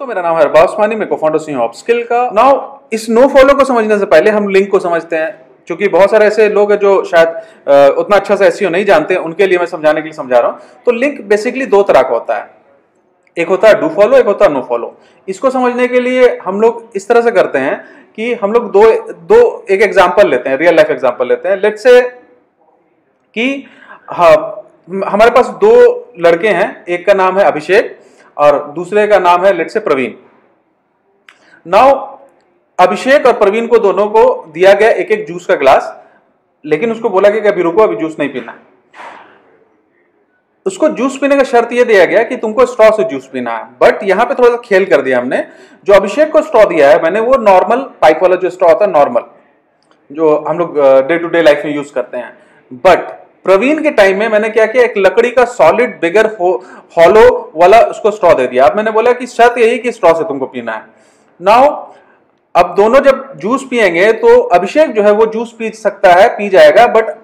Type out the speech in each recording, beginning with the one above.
तो मेरा नाम है अरबा उस्मानी मैं कोफाउंडर सी ऑफ़ स्किल का। नाउ इस नो फॉलो को समझने से पहले हम लिंक को समझते हैं, क्योंकि बहुत सारे ऐसे लोग हैं जो शायद उतना अच्छा से एसईओ नहीं जानते, उनके लिए मैं समझाने के लिए समझा रहा हूँ। तो लिंक बेसिकली दो तरह का होता है। एक होता है डू फॉलो एक होता है नो फॉलो इसको समझने के लिए हम लोग इस तरह से करते हैं कि हम लोग दो दो एक एग्जांपल लेते हैं रियल लाइफ एग्ज़ाम्पल लेते हैं। लेट्स से कि हाँ हमारे पास दो लड़के हैं, एक का नाम है अभिषेक और दूसरे का नाम है लेट से प्रवीण। नाउ अभिषेक और प्रवीण को दोनों को दिया गया एक एक जूस का ग्लास लेकिन उसको बोला कि अभी रुको, अभी जूस नहीं पीना। उसको जूस पीने का शर्त यह दिया गया कि तुमको स्ट्रॉ से जूस पीना है। बट यहाँ पे थोड़ा सा खेल कर दिया हमने। जो अभिषेक को स्ट्रॉ दिया है, मैंने वो नॉर्मल पाइप वाला जो स्ट्रॉ होता है नॉर्मल जो हम लोग डे टू डे लाइफ में यूज़ करते हैं। बट प्रवीण के टाइम में मैंने क्या किया, एक लकड़ी का सॉलिड बिगर हॉलो वाला उसको स्ट्रॉ दे दिया। अब मैंने बोला कि शर्त यही कि स्ट्रॉ से तुमको पीना है। नाउ अब दोनों जब जूस पिएँगे तो अभिषेक जो है वो जूस पी सकता है, पी जाएगा बट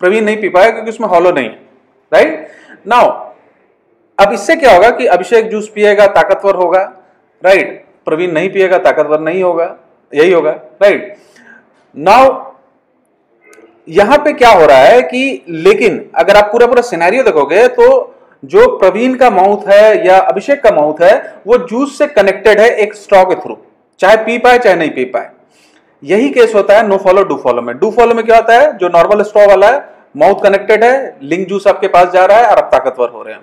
प्रवीण नहीं पी पाएगा क्योंकि उसमें हॉलो नहीं राइट नाउ अब इससे क्या होगा कि अभिषेक जूस पिएगा, ताकतवर होगा। राइट प्रवीण नहीं पिएगा, ताकतवर नहीं होगा। यही होगा। राइट नाउ यहाँ पे क्या हो रहा है कि लेकिन अगर आप पूरा पूरा सिनेरियो देखोगे तो जो प्रवीण का माउथ है या अभिषेक का माउथ है, वो जूस से कनेक्टेड है एक स्ट्रॉ के थ्रू चाहे पी पाए, चाहे नहीं पी पाए। यही केस होता है नो फॉलो डू फॉलो में। डू फॉलो में क्या होता है, जो नॉर्मल स्ट्रॉ वाला है माउथ कनेक्टेड है लिंक जूस आपके पास जा रहा है और आप ताकतवर हो रहे हैं।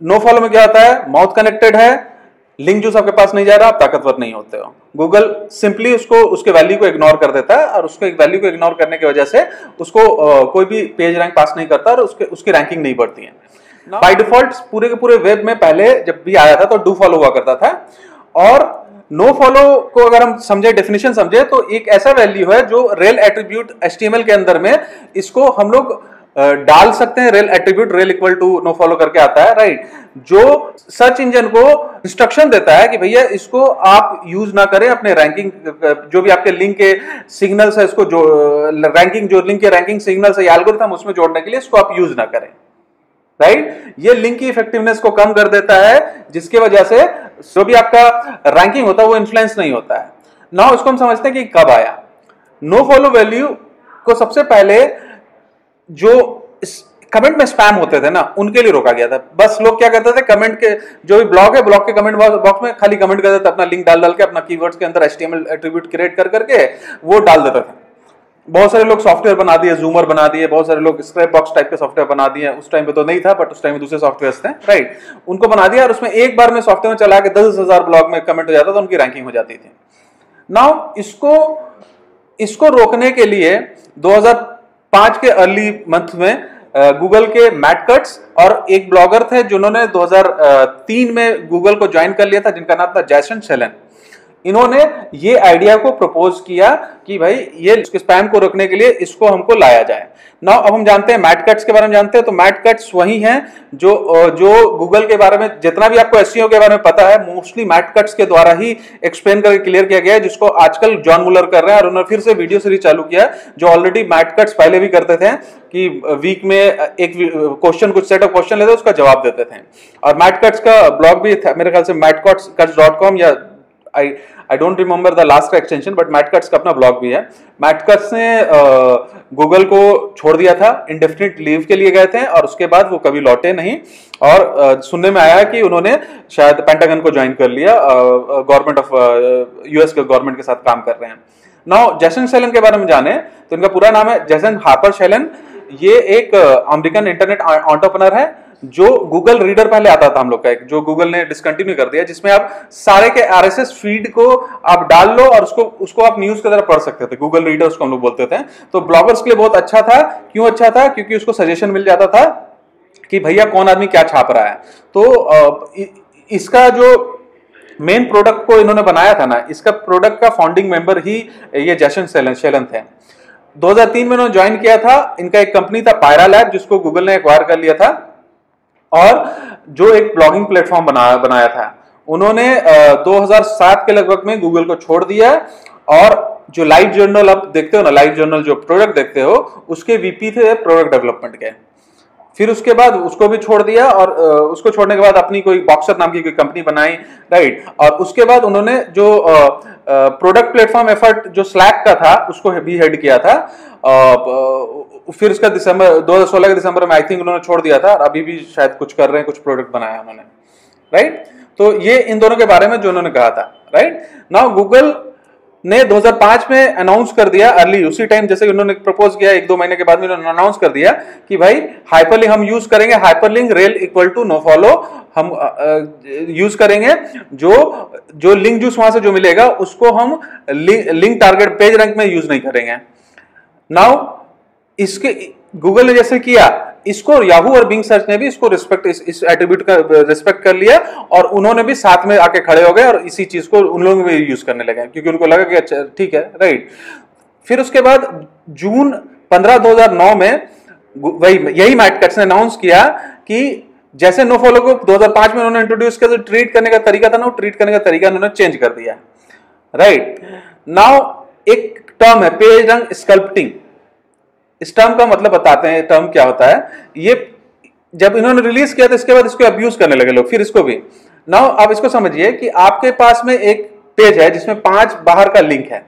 नो फॉलो में क्या होता है माउथ कनेक्टेड है लिंक जूस आपके पास नहीं जा रहा आप ताकतवर नहीं होते हो। गूगल सिंपली उसको उसके वैल्यू को इग्नोर कर देता है और उसको एक वैल्यू को इग्नोर करने की वजह से उसको कोई भी पेज रैंक पास नहीं करता और उसके उसकी रैंकिंग नहीं बढ़ती है। बाय डिफ़ॉल्ट पूरे के पूरे वेब में पहले जब भी आया था तो डू फॉलो हुआ करता था। और नो no फॉलो को अगर हम समझे डेफिनेशन समझे तो एक ऐसा वैल्यू है जो रेल एट्रीब्यूट एचटीएमएल के अंदर में इसको हम लोग डाल सकते हैं rel attribute rel equal to nofollow करके आता है राइट जो सर्च इंजन को इंस्ट्रक्शन देता है कि भैया इसको आप यूज़ ना करें अपने रैंकिंग जो भी आपके लिंक के सिग्नल्स है, इसको जो रैंकिंग जो लिंक के रैंकिंग सिग्नल्स है एल्गोरिथम उसमें जोड़ने के लिए इसको आप यूज़ ना करें राइट ये लिंक की इफेक्टिवनेस को कम कर देता है, जिसकी वजह से जो भी आपका रैंकिंग होता है, वो इन्फ्लुएंस नहीं होता है। ना उसको हम समझते हैं कि कब आया। नो फॉलो वैल्यू को सबसे पहले जो कमेंट में स्पैम होते थे ना, उनके लिए रोका गया था। बस लोग क्या करते थे कमेंट के, जो भी ब्लॉग है ब्लॉग के कमेंट बॉक्स में खाली कमेंट करते थे, अपना लिंक डाल डाल के, अपना कीवर्ड्स के अंदर एचटीएमएल एट्रीब्यूट क्रिएट कर करके वो डाल देते थे। बहुत सारे लोग सॉफ्टवेयर बना दिए जूमर बना दिए, बहुत सारे लोग स्क्रैप बॉक्स टाइप के सॉफ्टवेयर बना दिए। उस टाइम पे तो नहीं था बट उस टाइम में दूसरे सॉफ्टवेयर थे राइट उनको बना दिया और उसमें एक बार में सॉफ्टवेयर में चला के दस हज़ार ब्लॉग में कमेंट हो जाता था, उनकी रैंकिंग हो जाती थी। नाउ इसको इसको रोकने के लिए 2005 के अर्ली मंथ में गूगल के मैट कट्स और एक ब्लॉगर थे जिन्होंने 2003 में गूगल को ज्वाइन कर लिया था, जिनका नाम था जैसन शेलन इन्होंने ये आइडिया को प्रपोज किया कि भाई ये स्पैम को रोकने के लिए इसको हमको लाया जाए। ना अब हम जानते हैं मैट कट्स के बारे में जानते हैं तो मैट कट्स वही हैं जो जो गूगल के बारे में, जितना भी आपको एस के बारे में पता है मोस्टली मैट कट्स के द्वारा ही एक्सप्लेन करके क्लियर किया गया है, जिसको आजकल जॉन मुलर कर रहे हैं और उन्होंने फिर से वीडियो सीरीज़ चालू किया जो ऑलरेडी मैट कट्स पहले भी करते थे, कि वीक में एक क्वेश्चन कुछ सेट ऑफ़ क्वेश्चन लेते उसका जवाब देते थे। और मैट कट्स का ब्लॉग भी मेरे ख्याल से मैटकट्स कट्स डॉट कॉम या I I don't remember the last का एक्सटेंशन बट मैटकट्स का अपना ब्लॉग भी है। मैटकट्स ने गूगल को छोड़ दिया था इंडेफिनिट लीव के लिए गए थे और उसके बाद वो कभी लौटे नहीं। और uh, सुनने में आया कि उन्होंने शायद पेंटागन को ज्वाइन कर लिया गवर्नमेंट ऑफ़ यूएस के गवर्नमेंट के साथ काम कर रहे हैं। नाउ जैसन शेलन के बारे में जाने तो इनका पूरा नाम है जैसन हार्पर शेलन ये एक अमेरिकन इंटरनेट ऑन्टरप्रनर है जो गूगल रीडर पहले आता था हम लोग का एक, जो गूगल ने डिसकंटिन्यू कर दिया, जिसमें आप सारे के आरएसएस फ़ीड को आप डाल लो और उसको उसको आप न्यूज़ की तरह पढ़ सकते थे। गूगल रीडर उसको हम लोग बोलते थे। तो ब्लॉगर्स के लिए बहुत अच्छा था। क्यों अच्छा था? क्योंकि उसको सजेशन मिल जाता था कि भैया कौन आदमी क्या छाप रहा है। तो इसका जो मेन प्रोडक्ट को इन्होंने बनाया था ना, इसका प्रोडक्ट का फाउंडिंग मेंबर ही ये जैसन शेलन थे। 2003 में उन्होंने ज्वाइन किया था। इनका एक कंपनी था पायरा लैब जिसको गूगल ने एक्वायर कर लिया था। और जो एक ब्लॉगिंग प्लेटफॉर्म बनाया बनाया था, उन्होंने 2007 के लगभग में गूगल को छोड़ दिया और जो लाइव जर्नल आप देखते हो ना लाइव जर्नल जो प्रोडक्ट देखते हो, उसके वीपी थे प्रोडक्ट डेवलपमेंट के। फिर उसके बाद उसको भी छोड़ दिया और उसको छोड़ने के बाद अपनी कोई बॉक्सर नाम की कोई कंपनी बनाई राइट और उसके बाद उन्होंने जो प्रोडक्ट प्लेटफॉर्म एफर्ट जो स्लैक का था, उसको भी हेड किया था। फिर उसका दिसंबर 2016 के दिसंबर में आई थिंक उन्होंने छोड़ दिया था और अभी भी शायद कुछ कर रहे हैं, कुछ प्रोडक्ट बनाया उन्होंने। राइट तो ये इन दोनों के बारे में जो उन्होंने कहा था। राइट नाउ गूगल ने 2005 में अनाउंस कर दिया अर्ली उसी टाइम जैसे उन्होंने प्रपोज किया, एक दो महीने के बाद में उन्होंने अनाउंस कर दिया कि भाई हाइपरलिंक हम यूज़ करेंगे hyperlink rel equal to nofollow हम यूज़ करेंगे, जो जो लिंक जूस वहाँ से जो मिलेगा, उसको हम लिंक टारगेट पेज रैंक में यूज़ नहीं करेंगे। नाउ इसके गूगल ने जैसे किया इसको याहू और बिंग सर्च ने भी इसको रिस्पेक्ट इस, एट्रीब्यूट का रिस्पेक्ट कर लिया और उन्होंने भी साथ में आके खड़े हो गए और इसी चीज़ को उन लोगों भी यूज़ करने लगे क्योंकि उनको लगा कि अच्छा ठीक है राइट फिर उसके बाद जून 15 2009 में वही यही मैटकट्स ने अनाउंस किया कि जैसे नो फॉलो को 2005 में उन्होंने इंट्रोड्यूस किया तो ट्रीट करने का तरीका था ना ट्रीट करने का तरीका उन्होंने चेंज कर दिया राइट नाउ एक टर्म है पेज रंग स्कल्पटिंग इस टर्म का मतलब बताते हैं टर्म क्या होता है? ये जब इन्होंने रिलीज़ किया तो इसके बाद इसको अब्यूज करने लगे लोग, फिर इसको भी। नाउ आप इसको समझिए कि आपके पास में एक पेज है जिसमें पाँच बाहर का लिंक है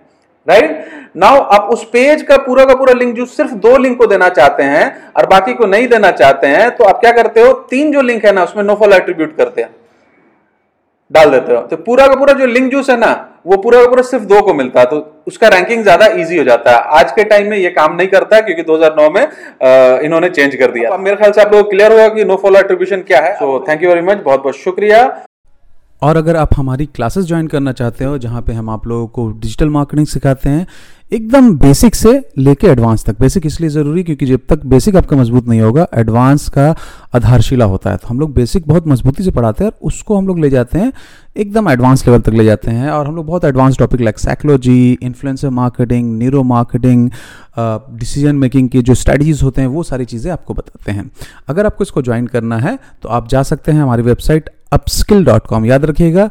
राइट नाउ आप उस पेज का पूरा का पूरा लिंक जो सिर्फ़ दो लिंक को देना चाहते हैं और बाकी को नहीं देना चाहते हैं तो आप क्या करते हो? तीन जो लिंक है ना, उसमें नोफल एट्रीब्यूट करते हैं। डाल देते हो। तो पूरा का पूरा जो लिंक जूस है ना वो पूरा का पूरा सिर्फ़ दो को मिलता है। तो उसका रैंकिंग ज़्यादा इजी हो जाता है। आज के टाइम में ये काम नहीं करता है क्योंकि 2009 में आ, इन्होंने चेंज कर दिया। अब मेरे ख्याल से आप लोग क्लियर होगा कि नो फॉलो एट्रीब्यूशन क्या है। So thank you very much बहुत बहुत शुक्रिया। और अगर आप हमारी क्लासेस ज्वाइन करना चाहते हो जहाँ पे हम आप लोगों को डिजिटल मार्केटिंग सिखाते हैं एकदम बेसिक से लेके एडवांस तक। बेसिक इसलिए ज़रूरी क्योंकि जब तक बेसिक आपका मज़बूत नहीं होगा एडवांस का आधारशिला होता है। तो हम लोग बेसिक बहुत मजबूती से पढ़ाते हैं और उसको हम लोग ले जाते हैं, एकदम एडवांस लेवल तक ले जाते हैं और हम लोग बहुत advance topic like psychology influencer marketing neuro marketing decision making के जो स्ट्रेटजीज होते हैं, वो सारी चीज़ें आपको बताते हैं। अगर आपको इसको ज्वाइन करना है तो आप जा सकते हैं हमारी वेबसाइट अपस्किल डॉट कॉम याद रखिएगा